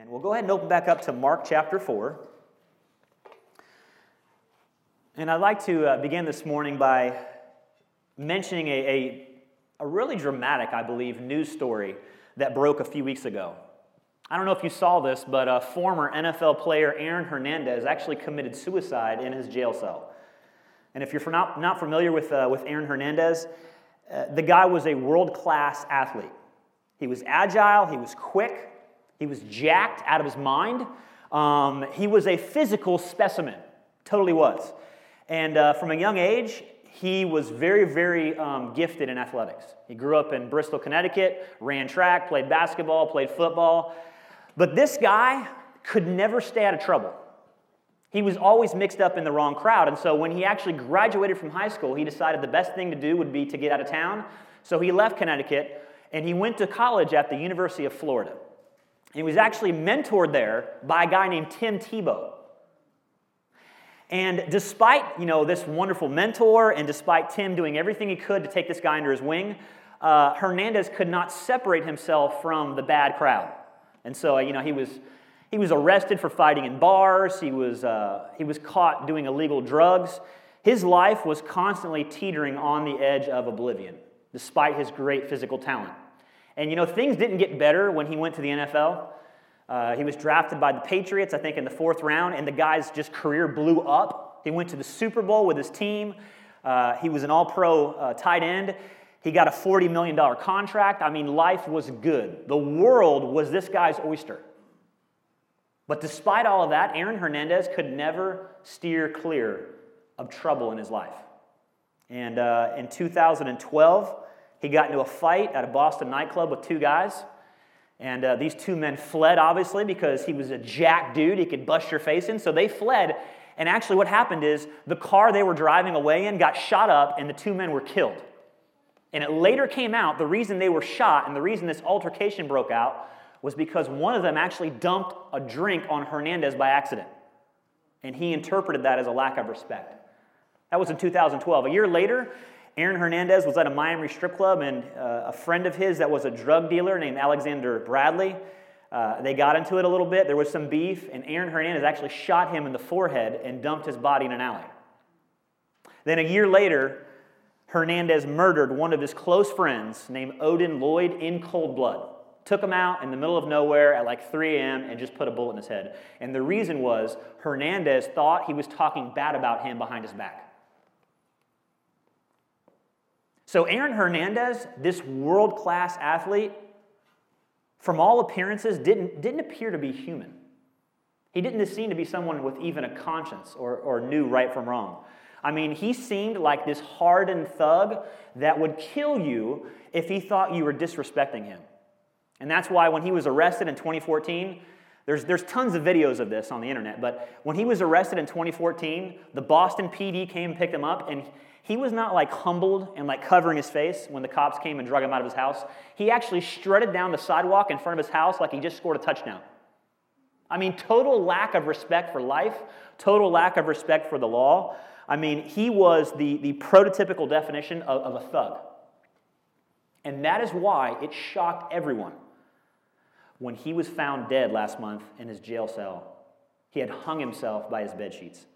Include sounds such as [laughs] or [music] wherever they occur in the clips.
And we'll go ahead and open back up to Mark chapter 4. And I'd like to uh, begin this morning by mentioning a, a, a really dramatic, I believe, news story that broke a few weeks ago. I don't know if you saw this, but a former NFL player, Aaron Hernandez, actually committed suicide in his jail cell. And if you're not, not familiar with, uh, with Aaron Hernandez, uh, the guy was a world class athlete. He was agile, he was quick, he was jacked out of his mind. Um, he was a physical specimen, totally was. And uh, from a young age, he was very, very um, gifted in athletics. He grew up in Bristol, Connecticut, ran track, played basketball, played football. But this guy could never stay out of trouble. He was always mixed up in the wrong crowd. And so when he actually graduated from high school, he decided the best thing to do would be to get out of town. So he left Connecticut and he went to college at the University of Florida. He was actually mentored there by a guy named Tim Tebow. And despite, you know, this wonderful mentor and despite Tim doing everything he could to take this guy under his wing, uh, Hernandez could not separate himself from the bad crowd. And so, you know, he was, he was arrested for fighting in bars. He was, uh, he was caught doing illegal drugs. His life was constantly teetering on the edge of oblivion, despite his great physical talent. And, you know, things didn't get better when he went to the NFL. Uh, he was drafted by the Patriots, I think, in the fourth round, and the guy's just career blew up. He went to the Super Bowl with his team. Uh, he was an all pro uh, tight end. He got a $40 million contract. I mean, life was good. The world was this guy's oyster. But despite all of that, Aaron Hernandez could never steer clear of trouble in his life. And uh, in 2012, he got into a fight at a Boston nightclub with two guys. And uh, these two men fled, obviously, because he was a jack dude. He could bust your face in. So they fled. And actually, what happened is the car they were driving away in got shot up, and the two men were killed. And it later came out the reason they were shot and the reason this altercation broke out was because one of them actually dumped a drink on Hernandez by accident. And he interpreted that as a lack of respect. That was in 2012. A year later, Aaron Hernandez was at a Miami strip club, and uh, a friend of his that was a drug dealer named Alexander Bradley, uh, they got into it a little bit. There was some beef, and Aaron Hernandez actually shot him in the forehead and dumped his body in an alley. Then a year later, Hernandez murdered one of his close friends named Odin Lloyd in cold blood. Took him out in the middle of nowhere at like 3 a.m. and just put a bullet in his head. And the reason was Hernandez thought he was talking bad about him behind his back. So, Aaron Hernandez, this world class athlete, from all appearances, didn't, didn't appear to be human. He didn't seem to be someone with even a conscience or, or knew right from wrong. I mean, he seemed like this hardened thug that would kill you if he thought you were disrespecting him. And that's why when he was arrested in 2014, there's, there's tons of videos of this on the internet, but when he was arrested in 2014, the Boston PD came and picked him up, and he was not like humbled and like covering his face when the cops came and drug him out of his house. He actually strutted down the sidewalk in front of his house like he just scored a touchdown. I mean, total lack of respect for life, total lack of respect for the law. I mean, he was the, the prototypical definition of, of a thug. And that is why it shocked everyone when he was found dead last month in his jail cell. He had hung himself by his bed sheets.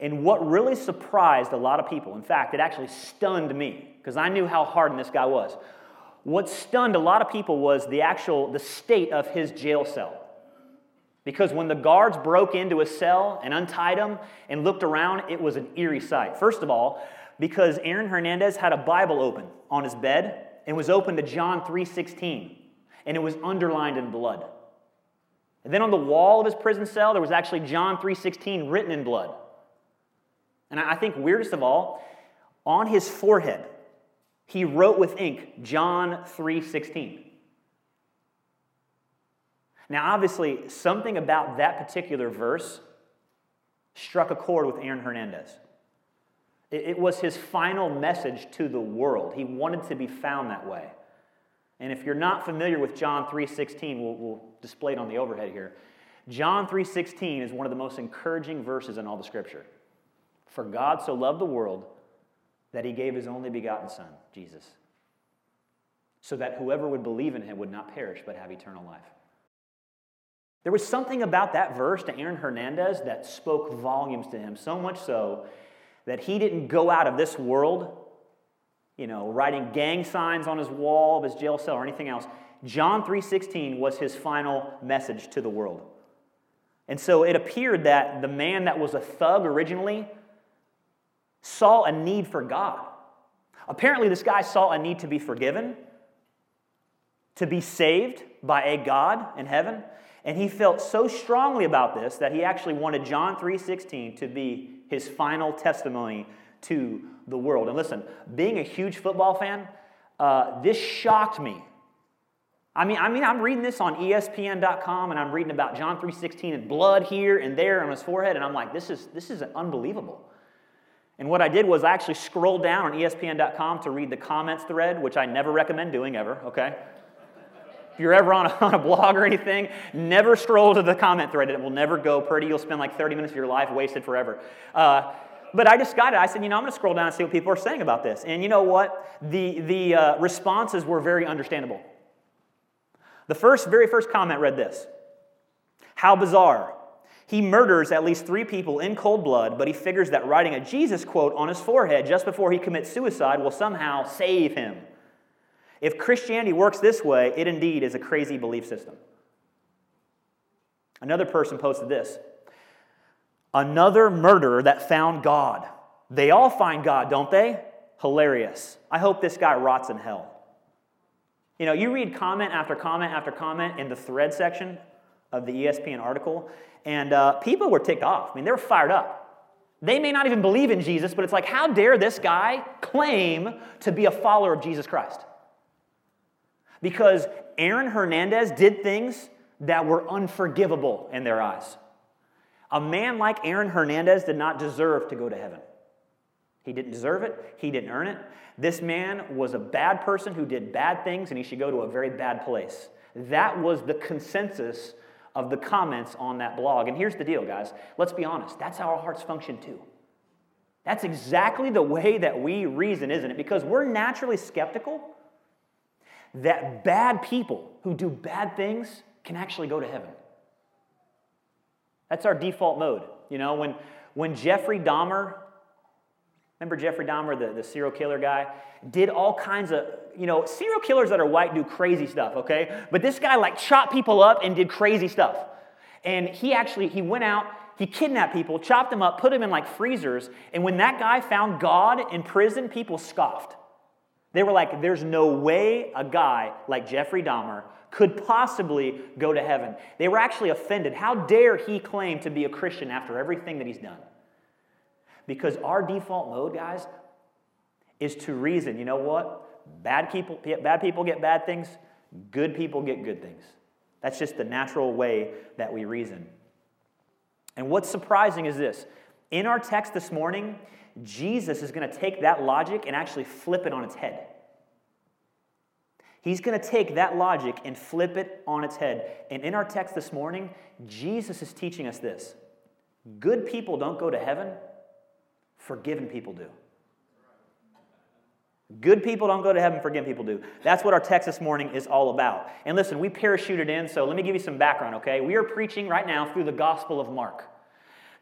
And what really surprised a lot of people, in fact, it actually stunned me because I knew how hardened this guy was. What stunned a lot of people was the actual the state of his jail cell. Because when the guards broke into his cell and untied him and looked around, it was an eerie sight. First of all, because Aaron Hernandez had a Bible open on his bed and was open to John 3:16, and it was underlined in blood. And then on the wall of his prison cell, there was actually John 3:16 written in blood. And I think weirdest of all, on his forehead, he wrote with ink John 3:16. Now obviously, something about that particular verse struck a chord with Aaron Hernandez. It was his final message to the world. He wanted to be found that way. And if you're not familiar with John 3:16, we'll, we'll display it on the overhead here. John 3:16 is one of the most encouraging verses in all the scripture. For God so loved the world that he gave his only begotten Son, Jesus. so that whoever would believe in him would not perish but have eternal life. There was something about that verse to Aaron Hernandez that spoke volumes to him, so much so that he didn't go out of this world, you know, writing gang signs on his wall of his jail cell or anything else. John 3:16 was his final message to the world. And so it appeared that the man that was a thug originally saw a need for God. Apparently, this guy saw a need to be forgiven, to be saved by a God in heaven, and he felt so strongly about this that he actually wanted John 3:16 to be his final testimony to the world. And listen, being a huge football fan, uh, this shocked me I mean, I mean, I'm reading this on ESPN.com and I'm reading about John 3.16 and blood here and there on his forehead, and I'm like, this is, this is unbelievable. And what I did was I actually scrolled down on ESPN.com to read the comments thread, which I never recommend doing ever, okay? if you're ever on a, [laughs] on a blog or anything, never scroll to the comment thread. It will never go pretty. You'll spend like 30 minutes of your life wasted forever. Uh, but I just got it. I said, you know, I'm going to scroll down and see what people are saying about this. And you know what? The, the uh, responses were very understandable. The first, very first comment read this How bizarre. He murders at least three people in cold blood, but he figures that writing a Jesus quote on his forehead just before he commits suicide will somehow save him. If Christianity works this way, it indeed is a crazy belief system. Another person posted this Another murderer that found God. They all find God, don't they? Hilarious. I hope this guy rots in hell. You know, you read comment after comment after comment in the thread section of the ESPN article, and uh, people were ticked off. I mean, they were fired up. They may not even believe in Jesus, but it's like, how dare this guy claim to be a follower of Jesus Christ? Because Aaron Hernandez did things that were unforgivable in their eyes. A man like Aaron Hernandez did not deserve to go to heaven. He didn't deserve it, he didn't earn it. This man was a bad person who did bad things, and he should go to a very bad place. That was the consensus of the comments on that blog. And here's the deal, guys. Let's be honest. That's how our hearts function too. That's exactly the way that we reason, isn't it? Because we're naturally skeptical that bad people who do bad things can actually go to heaven. That's our default mode. You know, when, when Jeffrey Dahmer Remember Jeffrey Dahmer, the, the serial killer guy? Did all kinds of, you know, serial killers that are white do crazy stuff, okay? But this guy like chopped people up and did crazy stuff. And he actually, he went out, he kidnapped people, chopped them up, put them in like freezers. And when that guy found God in prison, people scoffed. They were like, there's no way a guy like Jeffrey Dahmer could possibly go to heaven. They were actually offended. How dare he claim to be a Christian after everything that he's done? Because our default mode, guys, is to reason. You know what? Bad people, bad people get bad things, good people get good things. That's just the natural way that we reason. And what's surprising is this in our text this morning, Jesus is going to take that logic and actually flip it on its head. He's going to take that logic and flip it on its head. And in our text this morning, Jesus is teaching us this good people don't go to heaven, Forgiven people do. Good people don't go to heaven, forgiven people do. That's what our text this morning is all about. And listen, we parachuted in, so let me give you some background, okay? We are preaching right now through the Gospel of Mark.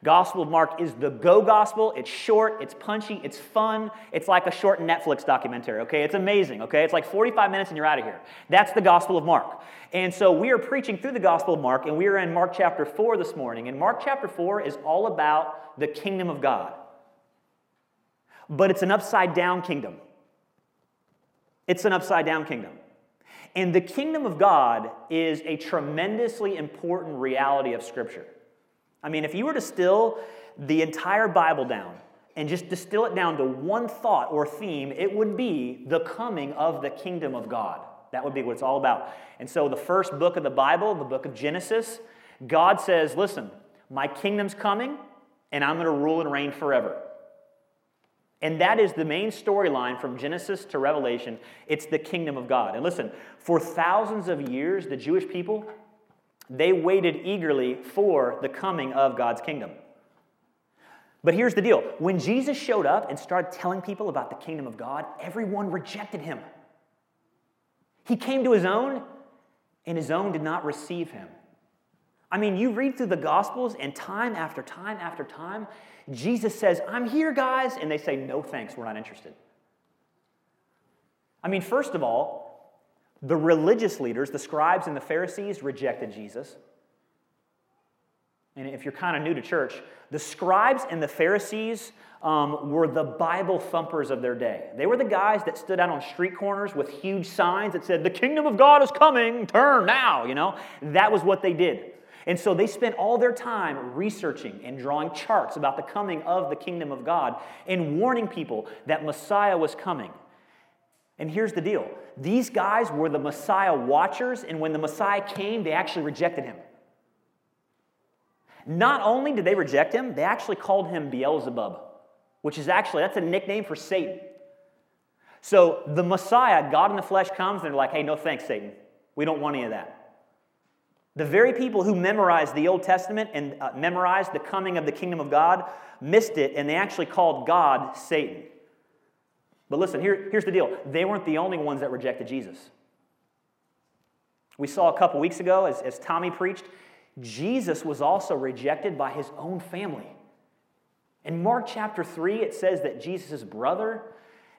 Gospel of Mark is the go gospel. It's short, it's punchy, it's fun. It's like a short Netflix documentary, okay? It's amazing, okay? It's like 45 minutes and you're out of here. That's the Gospel of Mark. And so we are preaching through the Gospel of Mark, and we are in Mark chapter 4 this morning. And Mark chapter 4 is all about the kingdom of God but it's an upside down kingdom. It's an upside down kingdom. And the kingdom of God is a tremendously important reality of Scripture. I mean, if you were to distill the entire Bible down and just distill it down to one thought or theme, it would be the coming of the kingdom of God. That would be what it's all about. And so, the first book of the Bible, the book of Genesis, God says, Listen, my kingdom's coming, and I'm going to rule and reign forever. And that is the main storyline from Genesis to Revelation. It's the kingdom of God. And listen, for thousands of years, the Jewish people, they waited eagerly for the coming of God's kingdom. But here's the deal when Jesus showed up and started telling people about the kingdom of God, everyone rejected him. He came to his own, and his own did not receive him. I mean, you read through the Gospels, and time after time after time, Jesus says, I'm here, guys. And they say, No thanks, we're not interested. I mean, first of all, the religious leaders, the scribes and the Pharisees, rejected Jesus. And if you're kind of new to church, the scribes and the Pharisees um, were the Bible thumpers of their day. They were the guys that stood out on street corners with huge signs that said, The kingdom of God is coming, turn now, you know? That was what they did. And so they spent all their time researching and drawing charts about the coming of the kingdom of God and warning people that Messiah was coming. And here's the deal these guys were the Messiah watchers, and when the Messiah came, they actually rejected him. Not only did they reject him, they actually called him Beelzebub, which is actually, that's a nickname for Satan. So the Messiah, God in the flesh, comes and they're like, hey, no thanks, Satan. We don't want any of that. The very people who memorized the Old Testament and uh, memorized the coming of the kingdom of God missed it, and they actually called God Satan. But listen, here, here's the deal they weren't the only ones that rejected Jesus. We saw a couple weeks ago as, as Tommy preached, Jesus was also rejected by his own family. In Mark chapter 3, it says that Jesus' brother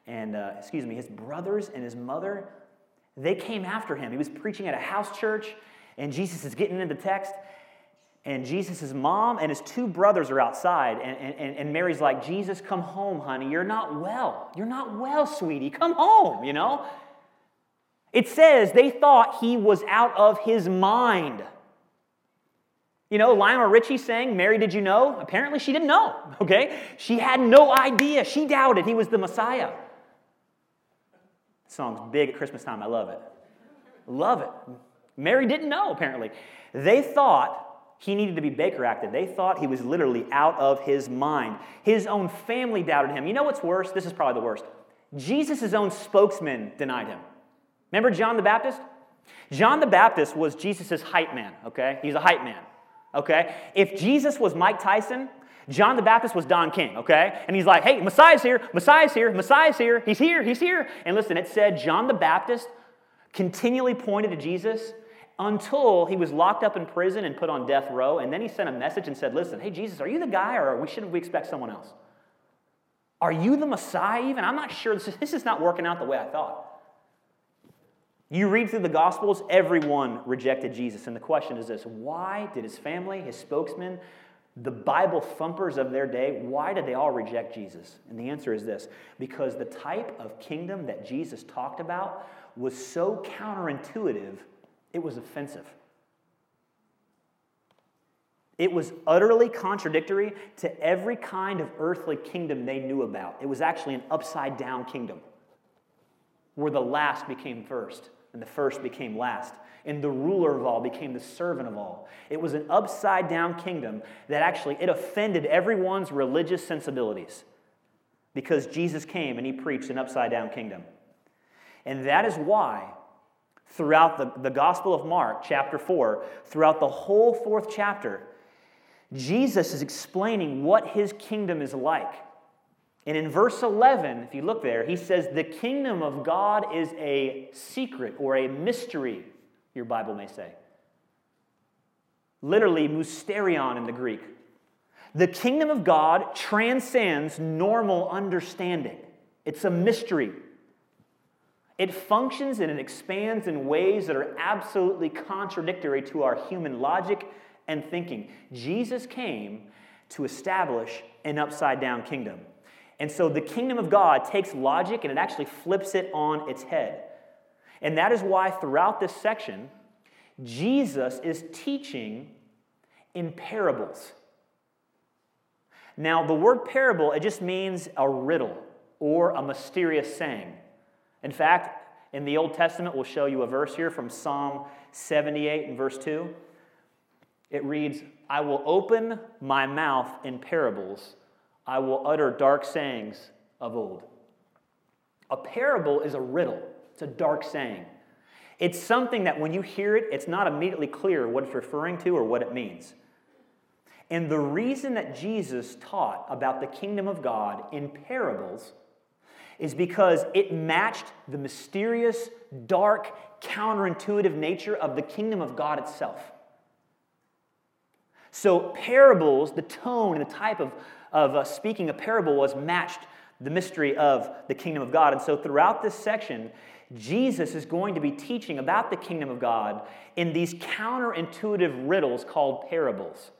and, uh, excuse me, his brothers and his mother, they came after him. He was preaching at a house church, and Jesus is getting into the text, and Jesus' mom and his two brothers are outside, and, and, and Mary's like, Jesus, come home, honey. You're not well. You're not well, sweetie. Come home, you know? It says they thought he was out of his mind. You know, Lionel Richie saying, Mary, did you know? Apparently she didn't know, [laughs] okay? She had no idea. She doubted he was the Messiah. Song's big at Christmas time. I love it. Love it. Mary didn't know, apparently. They thought he needed to be Baker acted. They thought he was literally out of his mind. His own family doubted him. You know what's worse? This is probably the worst. Jesus' own spokesman denied him. Remember John the Baptist? John the Baptist was Jesus' hype man, okay? He's a hype man okay? If Jesus was Mike Tyson, John the Baptist was Don King, okay? And he's like, hey, Messiah's here, Messiah's here, Messiah's here, he's here, he's here. And listen, it said John the Baptist continually pointed to Jesus until he was locked up in prison and put on death row. And then he sent a message and said, listen, hey, Jesus, are you the guy or we shouldn't we expect someone else? Are you the Messiah even? I'm not sure. This is, not working out the way I thought. You read through the Gospels, everyone rejected Jesus. And the question is this why did his family, his spokesman, the Bible thumpers of their day, why did they all reject Jesus? And the answer is this because the type of kingdom that Jesus talked about was so counterintuitive, it was offensive. It was utterly contradictory to every kind of earthly kingdom they knew about. It was actually an upside down kingdom where the last became first and the first became last, and the ruler of all became the servant of all. It was an upside down kingdom that actually it offended everyone's religious sensibilities because Jesus came and he preached an upside down kingdom. And that is why throughout the, the Gospel of Mark, chapter 4, throughout the whole fourth chapter, Jesus is explaining what his kingdom is like. And in verse 11, if you look there, he says, The kingdom of God is a secret or a mystery, your Bible may say. Literally, mysterion in the Greek. The kingdom of God transcends normal understanding, it's a mystery. It functions and it expands in ways that are absolutely contradictory to our human logic and thinking. Jesus came to establish an upside down kingdom. And so the kingdom of God takes logic and it actually flips it on its head. And that is why throughout this section, Jesus is teaching in parables. Now, the word parable, it just means a riddle or a mysterious saying. In fact, in the Old Testament, we'll show you a verse here from Psalm 78 and verse 2. It reads, I will open my mouth in parables I will utter dark sayings of old. A parable is a riddle, it's a dark saying. It's something that when you hear it, it's not immediately clear what it's referring to or what it means. And the reason that Jesus taught about the kingdom of God in parables is because it matched the mysterious, dark, counterintuitive nature of the kingdom of God itself. So, parables, the tone and the type of, of uh, speaking a parable was matched the mystery of the kingdom of God. And so, throughout this section, Jesus is going to be teaching about the kingdom of God in these counterintuitive riddles called parables.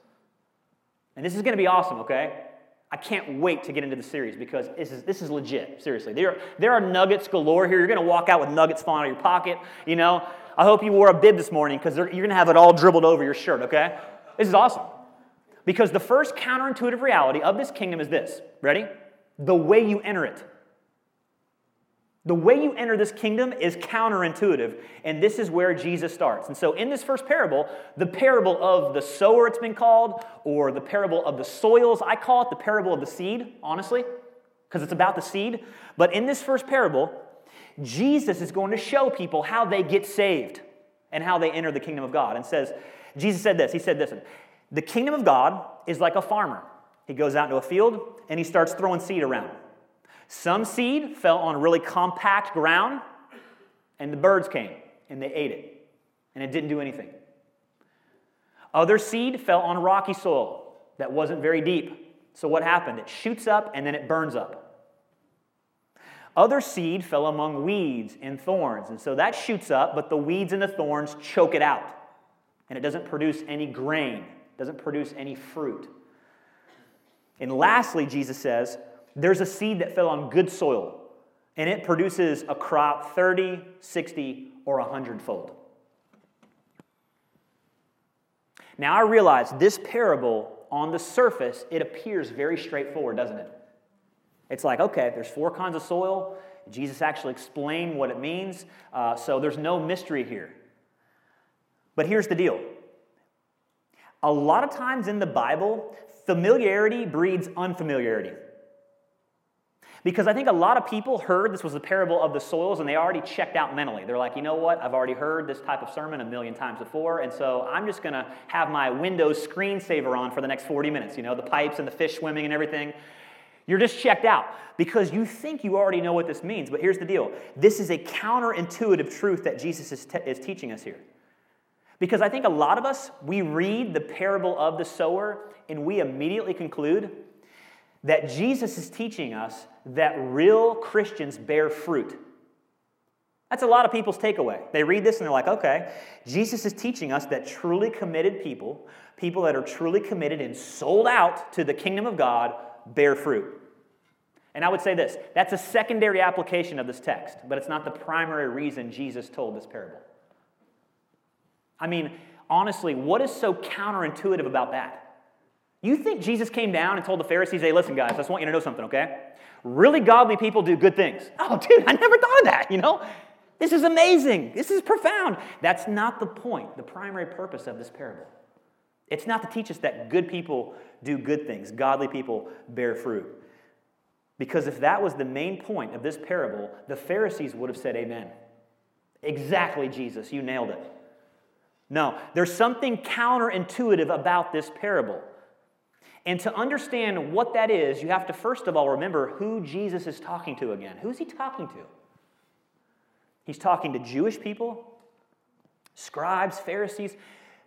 And this is going to be awesome, okay? I can't wait to get into the series because this is, this is legit, seriously. There, there are nuggets galore here. You're going to walk out with nuggets falling out of your pocket, you know. I hope you wore a bib this morning because you're going to have it all dribbled over your shirt, okay? This is awesome. Because the first counterintuitive reality of this kingdom is this. Ready? The way you enter it. The way you enter this kingdom is counterintuitive, and this is where Jesus starts. And so, in this first parable, the parable of the sower, it's been called, or the parable of the soils, I call it the parable of the seed, honestly, because it's about the seed. But in this first parable, Jesus is going to show people how they get saved and how they enter the kingdom of God. And says, Jesus said this He said, this, the kingdom of God is like a farmer. He goes out into a field and he starts throwing seed around. Some seed fell on really compact ground, and the birds came and they ate it, and it didn't do anything. Other seed fell on rocky soil that wasn't very deep. So what happened? It shoots up and then it burns up. Other seed fell among weeds and thorns, and so that shoots up, but the weeds and the thorns choke it out, and it doesn't produce any grain, doesn't produce any fruit. And lastly, Jesus says, there's a seed that fell on good soil, and it produces a crop 30, 60, or 100 fold. Now, I realize this parable, on the surface, it appears very straightforward, doesn't it? It's like, okay, there's four kinds of soil. Jesus actually explained what it means, uh, so there's no mystery here. But here's the deal a lot of times in the Bible, familiarity breeds unfamiliarity. Because I think a lot of people heard this was the parable of the soils and they already checked out mentally. They're like, you know what? I've already heard this type of sermon a million times before, and so I'm just going to have my Windows screensaver on for the next 40 minutes. You know, the pipes and the fish swimming and everything. You're just checked out because you think you already know what this means. But here's the deal this is a counterintuitive truth that Jesus is, te- is teaching us here. Because I think a lot of us, we read the parable of the sower and we immediately conclude that Jesus is teaching us that real Christians bear fruit. That's a lot of people's takeaway. They read this and they're like, okay, Jesus is teaching us that truly committed people, people that are truly committed and sold out to the kingdom of God, bear fruit. And I would say this that's a secondary application of this text, but it's not the primary reason Jesus told this parable. I mean, honestly, what is so counterintuitive about that? You think Jesus came down and told the Pharisees, hey, listen, guys, I just want you to know something, okay? Really godly people do good things. [laughs] Oh, dude, I never thought of that, you know? This is amazing. This is profound. That's not the point, the primary purpose of this parable. It's not to teach us that good people do good things, godly people bear fruit. Because if that was the main point of this parable, the Pharisees would have said, Amen. Exactly, Jesus, you nailed it. No, there's something counterintuitive about this parable. And to understand what that is, you have to first of all remember who Jesus is talking to again. Who's he talking to? He's talking to Jewish people, scribes, Pharisees,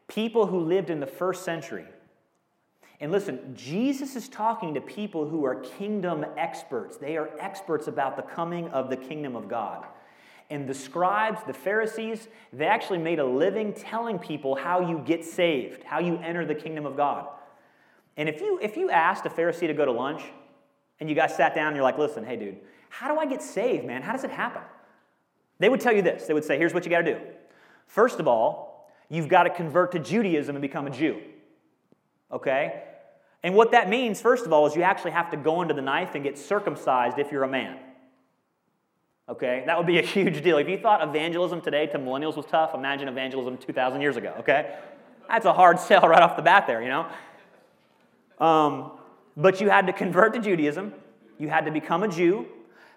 people who lived in the first century. And listen, Jesus is talking to people who are kingdom experts. They are experts about the coming of the kingdom of God. And the scribes, the Pharisees, they actually made a living telling people how you get saved, how you enter the kingdom of God. And if you, if you asked a Pharisee to go to lunch and you guys sat down and you're like, listen, hey, dude, how do I get saved, man? How does it happen? They would tell you this. They would say, here's what you got to do. First of all, you've got to convert to Judaism and become a Jew. Okay? And what that means, first of all, is you actually have to go into the knife and get circumcised if you're a man. Okay? That would be a [laughs] huge deal. If you thought evangelism today to millennials was tough, imagine evangelism 2,000 years ago, okay? That's a hard sell right off the bat there, you know? Um, but you had to convert to Judaism, you had to become a Jew,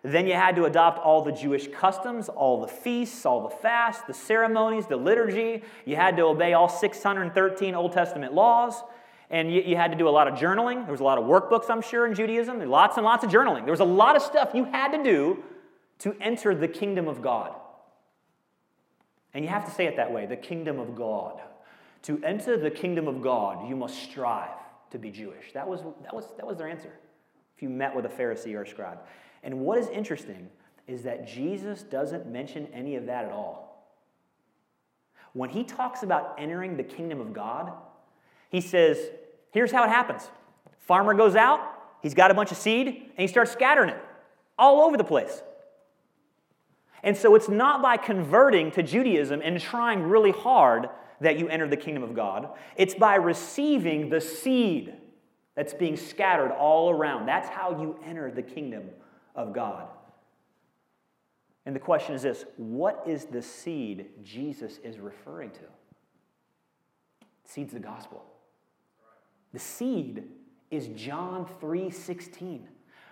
then you had to adopt all the Jewish customs, all the feasts, all the fasts, the ceremonies, the liturgy. You had to obey all 613 Old Testament laws. And you, you, had to do a lot of journaling. There was a lot of workbooks, I'm sure, in Judaism. Lots and lots of journaling. There was a lot of stuff you had to do to enter the kingdom of God. And you have to say it that way the kingdom of God. To enter the kingdom of God, you must strive to be Jewish. That was, that was, that was their answer if you met with a Pharisee or a scribe. And what is interesting is that Jesus doesn't mention any of that at all. When he talks about entering the kingdom of God, he says, here's how it happens. Farmer goes out, he's got a bunch of seed, and he starts scattering it all over the place. And so it's not by converting to Judaism and trying really hard that you enter the kingdom of God. It's by receiving the seed that's being scattered all around. That's how you enter the kingdom of God. And the question is this what is the seed Jesus is referring to? Seed's the gospel. The seed is John 3:16.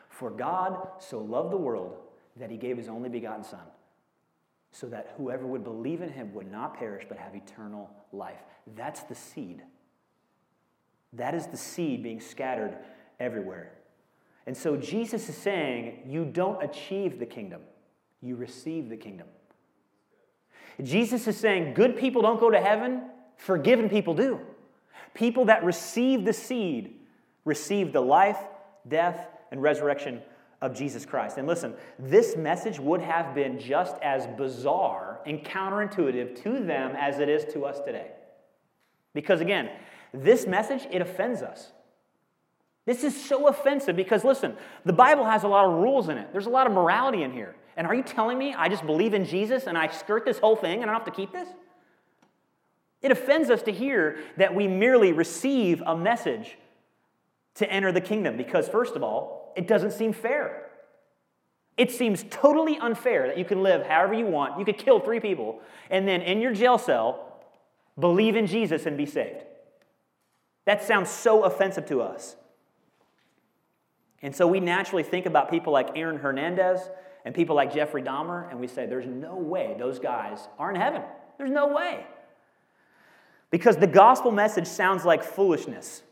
For God so loved the world that he gave his only begotten son so that whoever would believe in him would not perish but have eternal life. That's the seed. That is the seed being scattered everywhere. And so Jesus is saying, you don't achieve the kingdom, you receive the kingdom. Jesus is saying, good people don't go to heaven, forgiven people do. People that receive the seed receive the life, death, and resurrection of Jesus Christ. And listen, this message would have been just as bizarre and counterintuitive to them as it is to us today. Because again, this message, it offends us. This is so offensive because listen, the Bible has a lot of rules in it. There's a lot of morality in here. And are you telling me I just believe in Jesus and I skirt this whole thing and I don't have to keep this? It offends us to hear that we merely receive a message to enter the kingdom because, first of all, it doesn't seem fair. It seems totally unfair that you can live however you want. You could kill three people and then in your jail cell believe in Jesus and be saved. That sounds so offensive to us. And so we naturally think about people like Aaron Hernandez and people like Jeffrey Dahmer, and we say, there's no way those guys are in heaven. There's no way. Because the gospel message sounds like foolishness.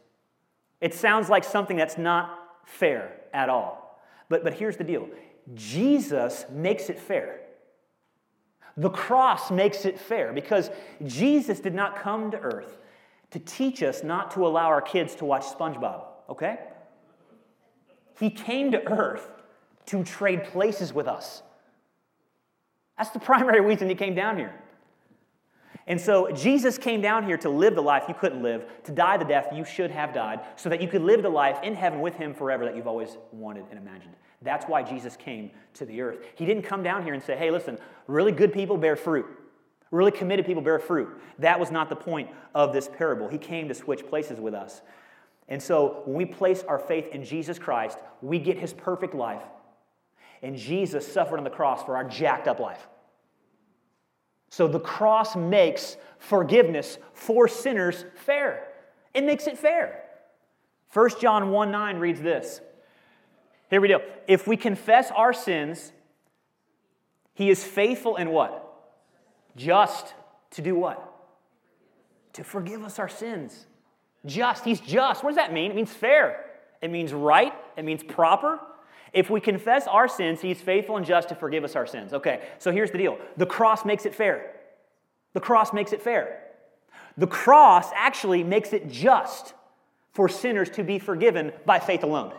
It sounds like something that's not fair at all. But, but here's the deal Jesus makes it fair. The cross makes it fair because Jesus did not come to earth to teach us not to allow our kids to watch SpongeBob, okay? He came to earth to trade places with us. That's the primary reason he came down here. And so Jesus came down here to live the life you couldn't live, to die the death you should have died, so that you could live the life in heaven with him forever that you've always wanted and imagined. That's why Jesus came to the earth. He didn't come down here and say, hey, listen, really good people bear fruit. Really committed people bear fruit. That was not the point of this parable. He came to switch places with us. And so when we place our faith in Jesus Christ, we get his perfect life. And Jesus suffered on the cross for our jacked up life. So the cross makes forgiveness for sinners fair. It makes it fair. 1 John 1 9 reads this. Here we go. If we confess our sins, he is faithful and what? Just to do what? To forgive us our sins. Just. He's just. What does that mean? It means fair. It means right. It means proper. If we confess our sins, he's faithful and just to forgive us our sins. Okay, so here's the deal the cross makes it fair. The cross makes it fair. The cross actually makes it just for sinners to be forgiven by faith alone.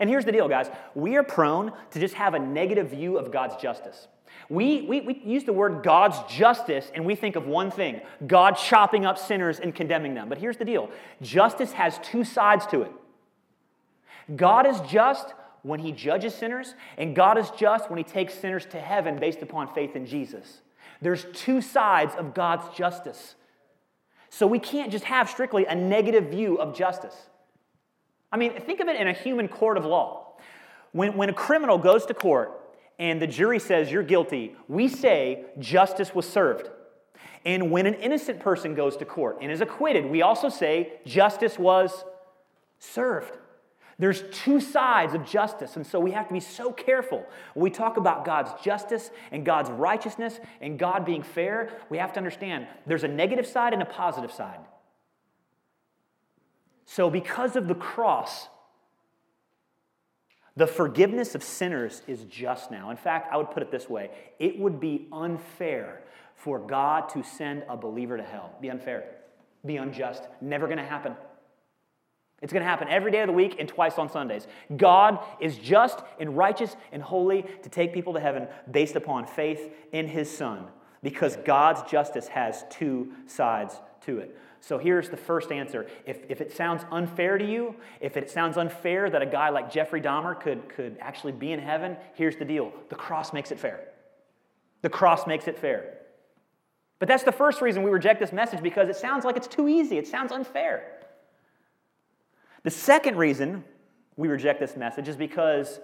And here's the deal, guys. We are prone to just have a negative view of God's justice. We, we, we use the word God's justice and we think of one thing God chopping up sinners and condemning them. But here's the deal justice has two sides to it. God is just when he judges sinners, and God is just when he takes sinners to heaven based upon faith in Jesus. There's two sides of God's justice. So we can't just have strictly a negative view of justice. I mean, think of it in a human court of law. When, when a criminal goes to court and the jury says you're guilty, we say justice was served. And when an innocent person goes to court and is acquitted, we also say justice was served. There's two sides of justice, and so we have to be so careful. When we talk about God's justice and God's righteousness and God being fair, we have to understand there's a negative side and a positive side. So, because of the cross, the forgiveness of sinners is just now. In fact, I would put it this way it would be unfair for God to send a believer to hell. Be unfair, be unjust. Never to happen. It's going to happen every day of the week and twice on Sundays. God is just and righteous and holy to take people to heaven based upon faith in his Son because God's justice has two sides to it. So here's the first answer. If, if it sounds unfair to you, if it sounds unfair that a guy like Jeffrey Dahmer could, could actually be in heaven, here's the deal the cross makes it fair. The cross makes it fair. But that's the first reason we reject this message because it sounds like it's too easy, it sounds unfair. The second reason we reject this message is because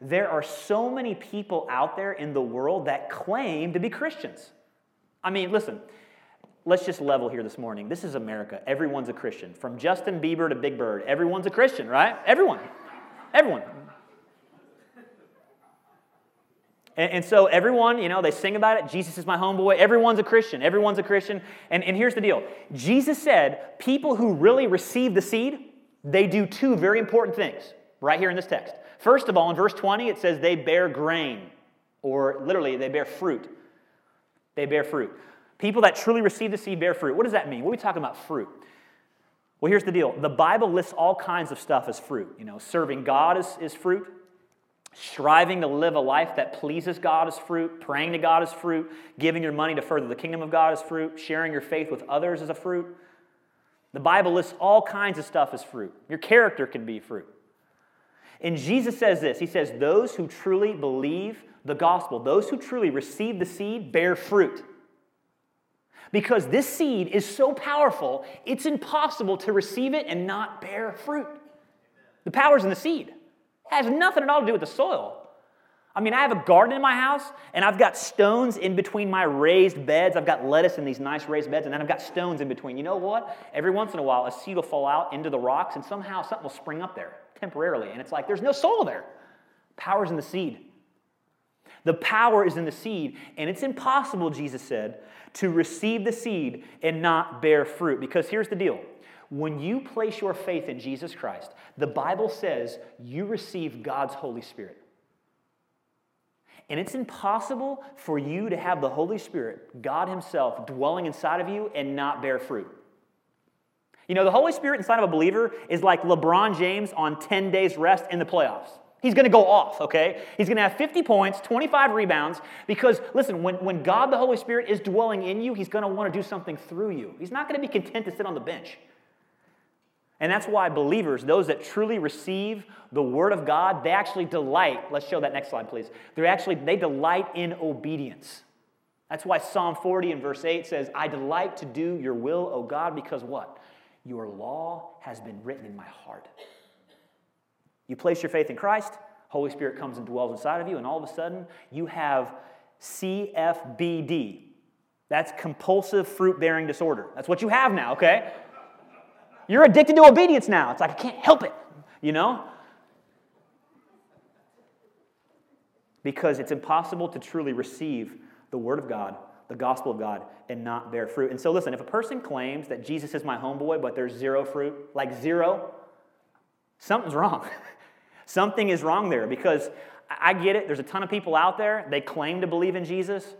there are so many people out there in the world that claim to be Christians. I mean, listen, let's just level here this morning. This is America. Everyone's a Christian. From Justin Bieber to Big Bird, everyone's a Christian, right? Everyone. Everyone. And, and, so everyone, you know, they sing about it. Jesus is my homeboy. Everyone's a Christian. Everyone's a Christian. And, and here's the deal Jesus said people who really receive the seed, they do two very important things right here in this text. First of all, in verse 20, it says they bear grain, or literally, they bear fruit. They bear fruit. People that truly receive the seed bear fruit. What does that mean? What are we talking about fruit? Well, here's the deal the Bible lists all kinds of stuff as fruit. You know, serving God is, is fruit. Striving to live a life that pleases God is fruit. Praying to God is fruit. Giving your money to further the kingdom of God is fruit. Sharing your faith with others is a fruit. The Bible lists all kinds of stuff as fruit. Your character can be fruit. And Jesus says this He says, Those who truly believe the gospel, those who truly receive the seed, bear fruit. Because this seed is so powerful, it's impossible to receive it and not bear fruit. The power's in the seed. It has nothing at all to do with the soil. I mean, I have a garden in my house, and I've got stones in between my raised beds. I've got lettuce in these nice raised beds, and then I've got stones in between. You know what? Every once in a while, a seed will fall out into the rocks, and somehow something will spring up there temporarily. And it's like there's no soil there. Power's in the seed. The power is in the seed, and it's impossible, Jesus said, to receive the seed and not bear fruit. Because here's the deal when you place your faith in Jesus Christ, the Bible says you receive God's Holy Spirit. And it's impossible for you to have the Holy Spirit, God Himself, dwelling inside of you and not bear fruit. You know, the Holy Spirit inside of a believer is like LeBron James on 10 days rest in the playoffs. He's going to go off, okay? He's going to have 50 points, 25 rebounds, because listen, when, when God the Holy Spirit is dwelling in you, He's going to want to do something through you. He's not going to be content to sit on the bench. And that's why believers, those that truly receive the word of God, they actually delight. Let's show that next slide, please. They actually they delight in obedience. That's why Psalm 40 and verse 8 says, I delight to do your will, O God, because what? Your law has been written in my heart. You place your faith in Christ, Holy Spirit comes and dwells inside of you, and all of a sudden you have CFBD. That's compulsive fruit bearing disorder. That's what you have now, okay? You're addicted to obedience now. It's like, I can't help it, you know? Because it's impossible to truly receive the Word of God, the gospel of God, and not bear fruit. And so, listen, if a person claims that Jesus is my homeboy, but there's zero fruit, like zero, something's wrong. [laughs] Something is wrong there because I get it. There's a ton of people out there, they claim to believe in Jesus,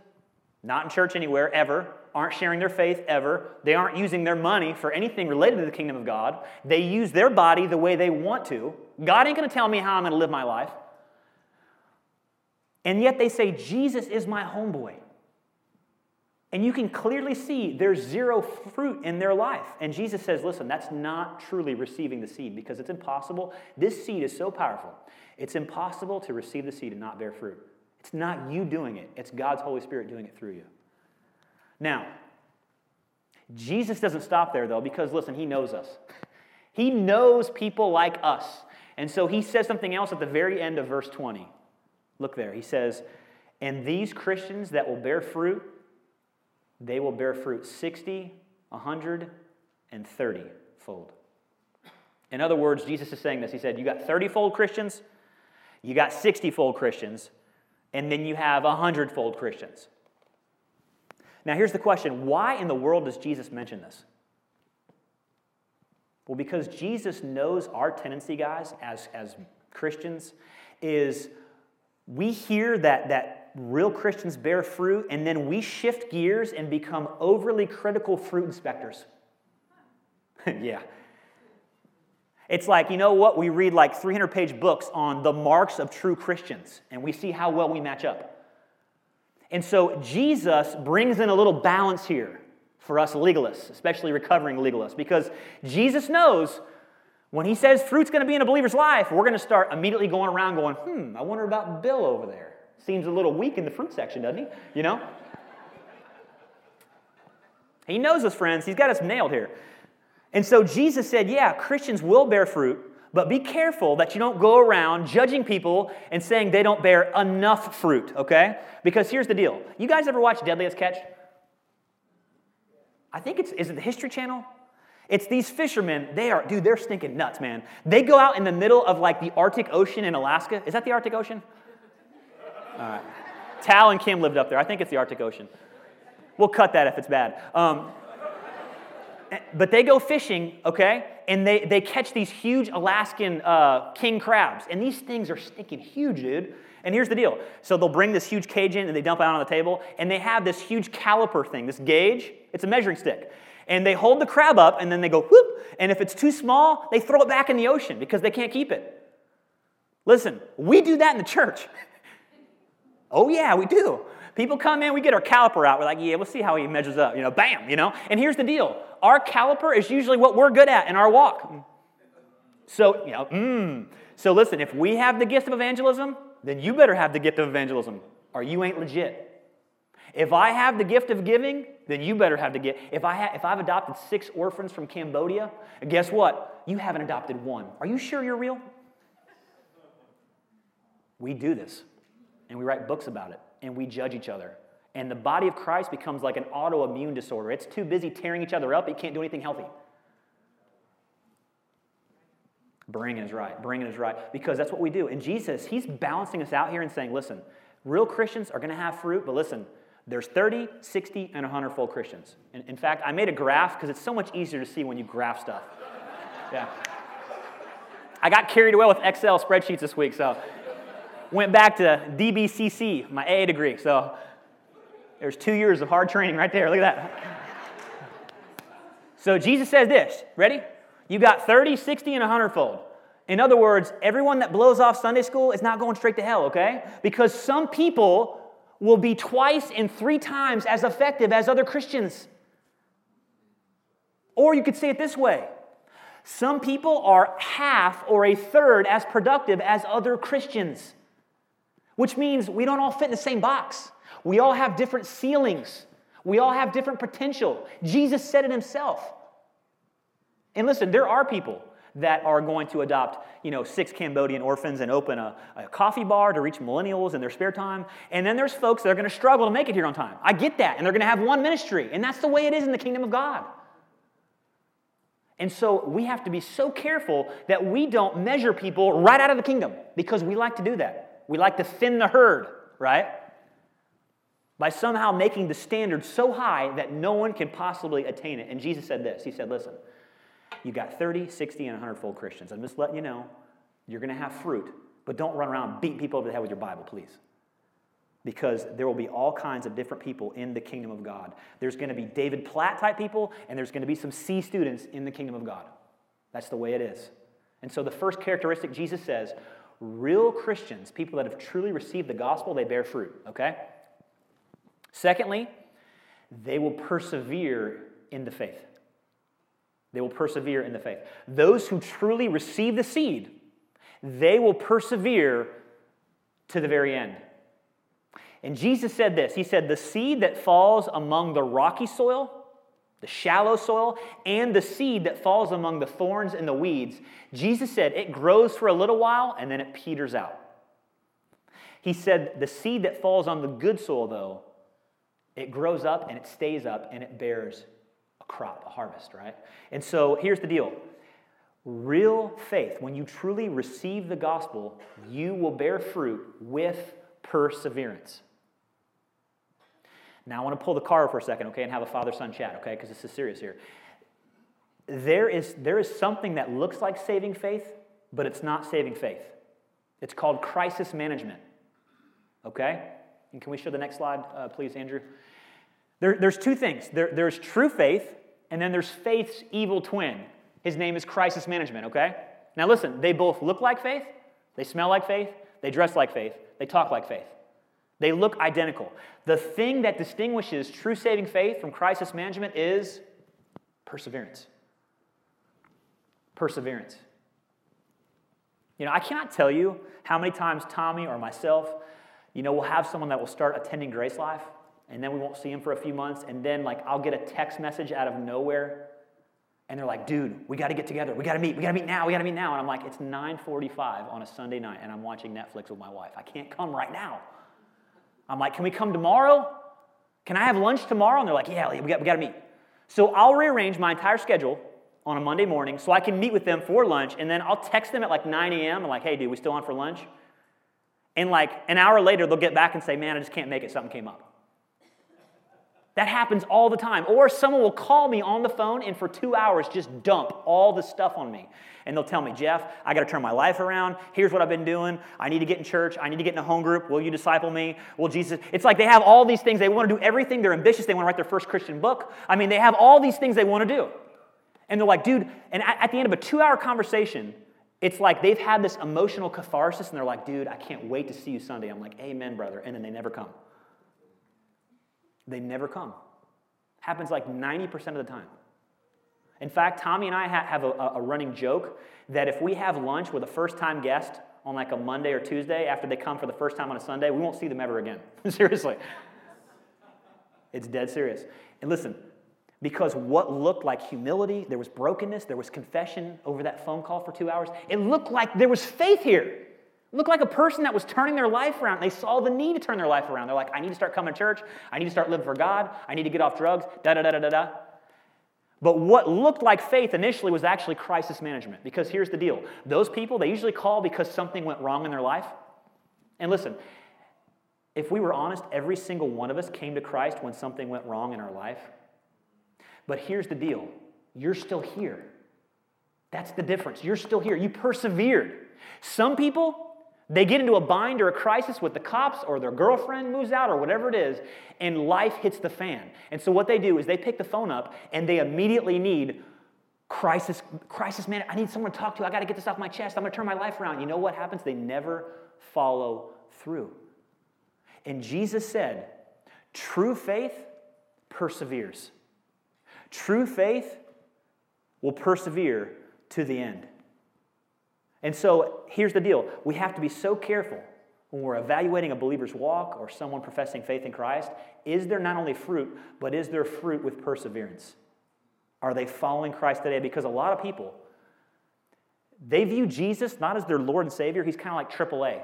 not in church anywhere, ever, aren't sharing their faith ever. They aren't using their money for anything related to the kingdom of God. They use their body the way they want to. God ain't going to tell me how I'm going to live my life. And yet they say, Jesus is my homeboy. And you can clearly see there's zero fruit in their life. And Jesus says, listen, that's not truly receiving the seed because it's impossible. This seed is so powerful. It's impossible to receive the seed and not bear fruit. It's not you doing it, it's God's Holy Spirit doing it through you. Now, Jesus doesn't stop there though, because listen, he knows us. He knows people like us. And so he says something else at the very end of verse 20. Look there. He says, And these Christians that will bear fruit, they will bear fruit 60, 100, and 30 fold. In other words, Jesus is saying this. He said, You got 30 fold Christians, you got 60 fold Christians, and then you have a hundredfold Christians. Now, here's the question why in the world does Jesus mention this? Well, because Jesus knows our tendency, guys, as, as Christians, is we hear that, that real Christians bear fruit, and then we shift gears and become overly critical fruit inspectors. [laughs] yeah. It's like, you know what? We read like 300 page books on the marks of true Christians, and we see how well we match up. And so Jesus brings in a little balance here for us legalists, especially recovering legalists, because Jesus knows when he says fruit's going to be in a believer's life, we're going to start immediately going around going, hmm, I wonder about Bill over there. Seems a little weak in the fruit section, doesn't he? You know? he knows us, friends. He's got us nailed here. And so Jesus said, yeah, Christians will bear fruit, but be careful that you don't go around judging people and saying they don't bear enough fruit, okay? Because here's the deal. You guys ever watch Deadliest Catch? I think it's, is it the History Channel? It's these fishermen, they are, dude, they're stinking nuts, man. They go out in the middle of like the Arctic Ocean in Alaska. Is that the Arctic Ocean? All right. Tal and Kim lived up there. I think it's the Arctic Ocean. We'll cut that if it's bad. Um, but they go fishing, okay? And they, they catch these huge Alaskan uh, king crabs. And these things are stinking huge, dude. And here's the deal. So they'll bring this huge cage in and they dump it out on the table. And they have this huge caliper thing, this gauge. It's a measuring stick. And they hold the crab up and then they go whoop. And if it's too small, they throw it back in the ocean because they can't keep it. Listen, we do that in the church. [laughs] oh, yeah, we do. People come in, we get our caliper out. We're like, yeah, we'll see how he measures up. You know, bam, you know. And here's the deal our caliper is usually what we're good at in our walk. So, you know, mm. So listen, if we have the gift of evangelism, then you better have the gift of evangelism, or you ain't legit. If I have the gift of giving, then you better have the gift. If, I ha- if I've adopted six orphans from Cambodia, guess what? You haven't adopted one. Are you sure you're real? We do this, and we write books about it and we judge each other. And the body of Christ becomes like an autoimmune disorder. It's too busy tearing each other up, it can't do anything healthy. Bringing is right. Bringing is right. Because that's what we do. And Jesus, he's balancing us out here and saying, listen, real Christians are going to have fruit, but listen, there's 30, 60, and 100 fold Christians. In fact, I made a graph because it's so much easier to see when you graph stuff. [laughs] Yeah. I got carried away with Excel spreadsheets this week, so went back to DBCC, my AA degree. So there's two years of hard training right there. Look at that. So Jesus says this ready? You got 30, 60, and 100 fold. In other words, everyone that blows off Sunday school is not going straight to hell, okay? Because some people will be twice and three times as effective as other Christians. Or you could say it this way some people are half or a third as productive as other Christians which means we don't all fit in the same box. We all have different ceilings, we all have different potential. Jesus said it himself. And listen, there are people that are going to adopt, you know, six Cambodian orphans and open a, a, coffee bar to reach millennials in their spare time. And then there's folks that are going to struggle to make it here on time. I get that. And they're going to have one ministry. And that's the way it is in the kingdom of God. And so we have to be so careful that we don't measure people right out of the kingdom because we like to do that. We like to thin the herd, right? By somehow making the standard so high that no one can possibly attain it. And Jesus said this He said, Listen, you got 30, 60, and 100 fold Christians. I'm just letting you know you're going to have fruit, but don't run around beating people over the head with your Bible, please. Because there will be all kinds of different people in the kingdom of God. There's going to be David Platt type people, and there's going to be some C students in the kingdom of God. That's the way it is. And so the first characteristic Jesus says real Christians, people that have truly received the gospel, they bear fruit, okay? Secondly, they will persevere in the faith. They will persevere in the faith. Those who truly receive the seed, they will persevere to the very end. And Jesus said this He said, The seed that falls among the rocky soil, the shallow soil, and the seed that falls among the thorns and the weeds, Jesus said it grows for a little while and then it peters out. He said the seed that falls on the good soil, though, it grows up and it stays up and it bears a crop, a harvest, right? And so here's the deal real faith, when you truly receive the gospel, you will bear fruit with perseverance. Now, I want to pull the car for a second, okay, and have a father son chat, okay, because this is serious here. there is, there is something that looks like saving faith, but it's not saving faith. It's called crisis management. Okay? And can we show the next slide, uh, please, Andrew? There, there's two things there, there's true faith, and then there's faith's evil twin. His name is crisis management, okay? Now listen, they both look like faith, they smell like faith, they dress like faith, they talk like faith. They look identical. The thing that distinguishes true saving faith from crisis management is perseverance. Perseverance. You know, I cannot tell you how many times Tommy or myself, you know, will have someone that will start attending Grace Life, and then we won't see him for a few months, and then like I'll get a text message out of nowhere, and they're like, "Dude, we got to get together. We got to meet. We got to meet now. We got to meet now." And I'm like, "It's 9:45 on a Sunday night, and I'm watching Netflix with my wife. I can't come right now." I'm like, "Can we come tomorrow? Can I have lunch tomorrow?" And they're like, "Yeah, we got, we got to meet." So I'll rearrange my entire schedule on a Monday morning so I can meet with them for lunch, and then I'll text them at like 9 a.m. and like, hey, dude, we still on for lunch? And like an hour later, they'll get back and say, man, I just can't make it, something came up. That happens all the time. Or someone will call me on the phone and for two hours just dump all the stuff on me. And they'll tell me, Jeff, I got to turn my life around. Here's what I've been doing. I need to get in church. I need to get in a home group. Will you disciple me? Will Jesus? It's like they have all these things. They want to do everything. They're ambitious. They want to write their first Christian book. I mean, they have all these things they want to do. And they're like, dude, and at the end of a two hour conversation, it's like they've had this emotional catharsis and they're like, dude, I can't wait to see you Sunday. I'm like, amen, brother. And then they never come. They never come. Happens like 90% of the time. In fact, Tommy and I have a, a running joke that if we have lunch with a first time guest on like a Monday or Tuesday after they come for the first time on a Sunday, we won't see them ever again. [laughs] Seriously. It's dead serious. And listen, because what looked like humility, there was brokenness, there was confession over that phone call for two hours. It looked like there was faith here. It looked like a person that was turning their life around. They saw the need to turn their life around. They're like, I need to start coming to church. I need to start living for God. I need to get off drugs. Da da da da da da. But what looked like faith initially was actually crisis management. Because here's the deal those people, they usually call because something went wrong in their life. And listen, if we were honest, every single one of us came to Christ when something went wrong in our life. But here's the deal you're still here. That's the difference. You're still here. You persevered. Some people, they get into a bind or a crisis with the cops or their girlfriend moves out or whatever it is, and life hits the fan. And so what they do is they pick the phone up and they immediately need crisis crisis man i need someone to talk to. I got to get this off my chest. I'm going to turn my life around. You know what happens? They never follow through. And jesus said true faith perseveres. True faith will persevere to the end. And so here's the deal we have to be so careful when we're evaluating a believer's walk or someone professing faith in Christ. Is there not only fruit, but is there fruit with perseverance? Are they following Christ today? Because a lot of people, they view Jesus not as their Lord and Savior. He's kind of like AAA.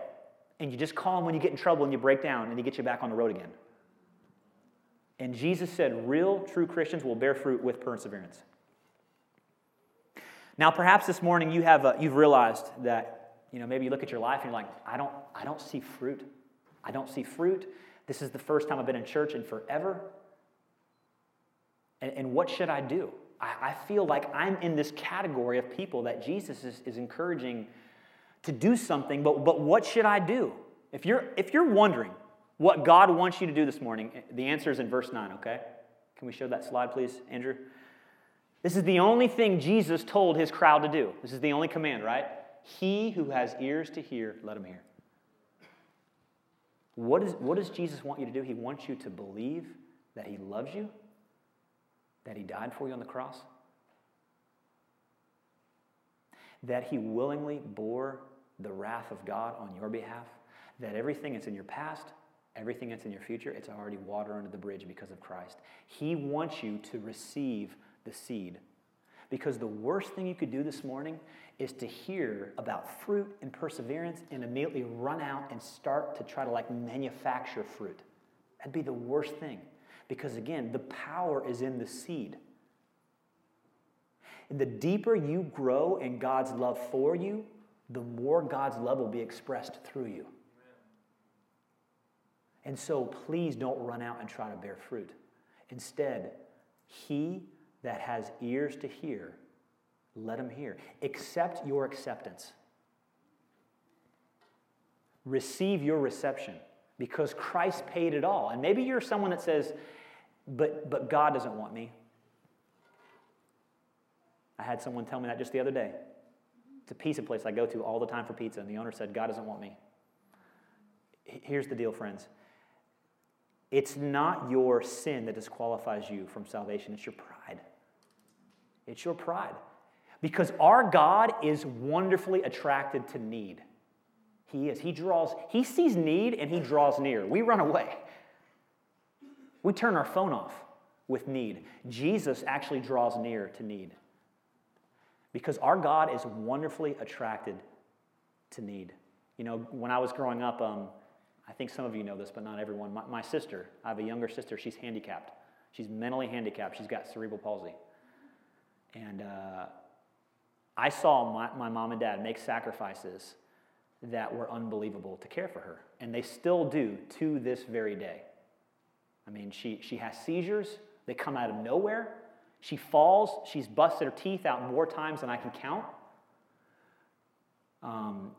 And you just call him when you get in trouble and you break down and he gets you back on the road again. And Jesus said, real, true Christians will bear fruit with perseverance. Now, perhaps this morning you have uh, you've realized that you know maybe you look at your life and you're like, I don't I don't see fruit. I don't see fruit. This is the first time I've been in church in forever. And, and what should I do? I, I, feel like I'm in this category of people that Jesus is, is encouraging to do something, but, but what should I do? If you're, if you're wondering, what God wants you to do this morning, the answer is in verse 9, okay? Can we show that slide, please, Andrew? This is the only thing Jesus told his crowd to do. This is the only command, right? He who has ears to hear, let him hear. What, is, what does Jesus want you to do? He wants you to believe that he loves you, that he died for you on the cross, that he willingly bore the wrath of God on your behalf, that everything that's in your past, Everything that's in your future, it's already water under the bridge because of Christ. He wants you to receive the seed. Because the worst thing you could do this morning is to hear about fruit and perseverance and immediately run out and start to try to like manufacture fruit. That'd be the worst thing. Because again, the power is in the seed. And the deeper you grow in God's love for you, the more God's love will be expressed through you. And so please don't run out and try to bear fruit. Instead, he that has ears to hear, let him hear. Accept your acceptance. Receive your reception because Christ paid it all. And maybe you're someone that says, but, but God doesn't want me. I had someone tell me that just the other day. It's a pizza place I go to all the time for pizza, and the owner said, God doesn't want me. Here's the deal, friends. It's not your sin that disqualifies you from salvation, it's your pride. It's your pride. Because our God is wonderfully attracted to need. He is. He draws, he sees need and he draws near. We run away. We turn our phone off with need. Jesus actually draws near to need. Because our God is wonderfully attracted to need. You know, when I was growing up, um, I think some of you know this, but not everyone. My, my, sister, I have a younger sister, she's handicapped. She's mentally handicapped. She's got cerebral palsy. And uh, I saw my, my mom and dad make sacrifices that were unbelievable to care for her. And they still do to this very day. I mean, she, she has seizures, they come out of nowhere. She falls, she's busted her teeth out more times than I can count. Um,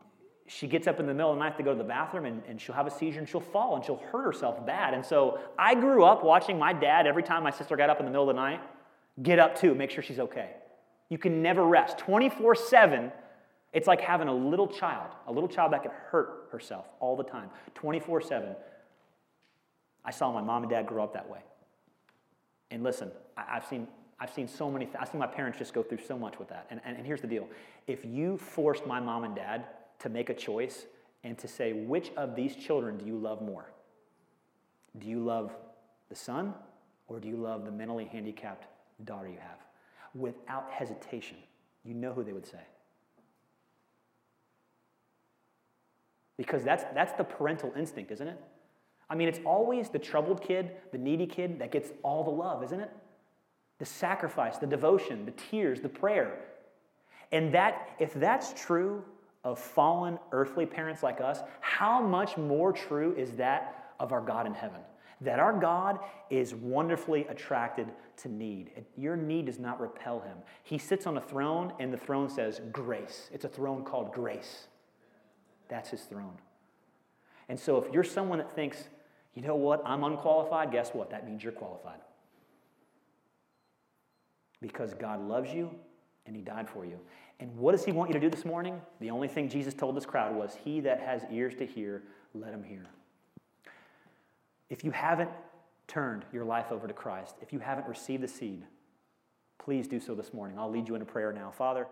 she gets up in the middle of the night to go to the bathroom and, and she'll have a seizure and she'll fall and she'll hurt herself bad. And so I grew up watching my dad every time my sister got up in the middle of the night, get up too, make sure she's okay. You can never rest. 24 7 it's like having a little child, a little child that could hurt herself all the time, 24 7. I saw my mom and dad grow up that way. And listen, I, have seen, I've seen so many, th- I've seen my parents just go through so much with that. And, and, and here's the deal if you forced my mom and dad to make a choice and to say, which of these children do you love more? Do you love the son or do you love the mentally handicapped daughter you have? Without hesitation, you know who they would say. Because that's, that's the parental instinct, isn't it? I mean, it's always the troubled kid, the needy kid that gets all the love, isn't it? The sacrifice, the devotion, the tears, the prayer. And that, if that's true of fallen earthly parents like us, how much more true is that of our God in heaven? That our God is wonderfully attracted to need. Your need does not repel him. He sits on a throne, and the throne says grace. It's a throne called grace. That's his throne. And so if you're someone that thinks, you know what, I'm unqualified, guess what? That means you're qualified. Because God loves you and he died for you. And what does he want you to do this morning? The only thing Jesus told this crowd was, He that has ears to hear, let him hear. If you haven't turned your life over to Christ, if you haven't received the seed, please do so this morning. I'll lead you in a prayer now. Father,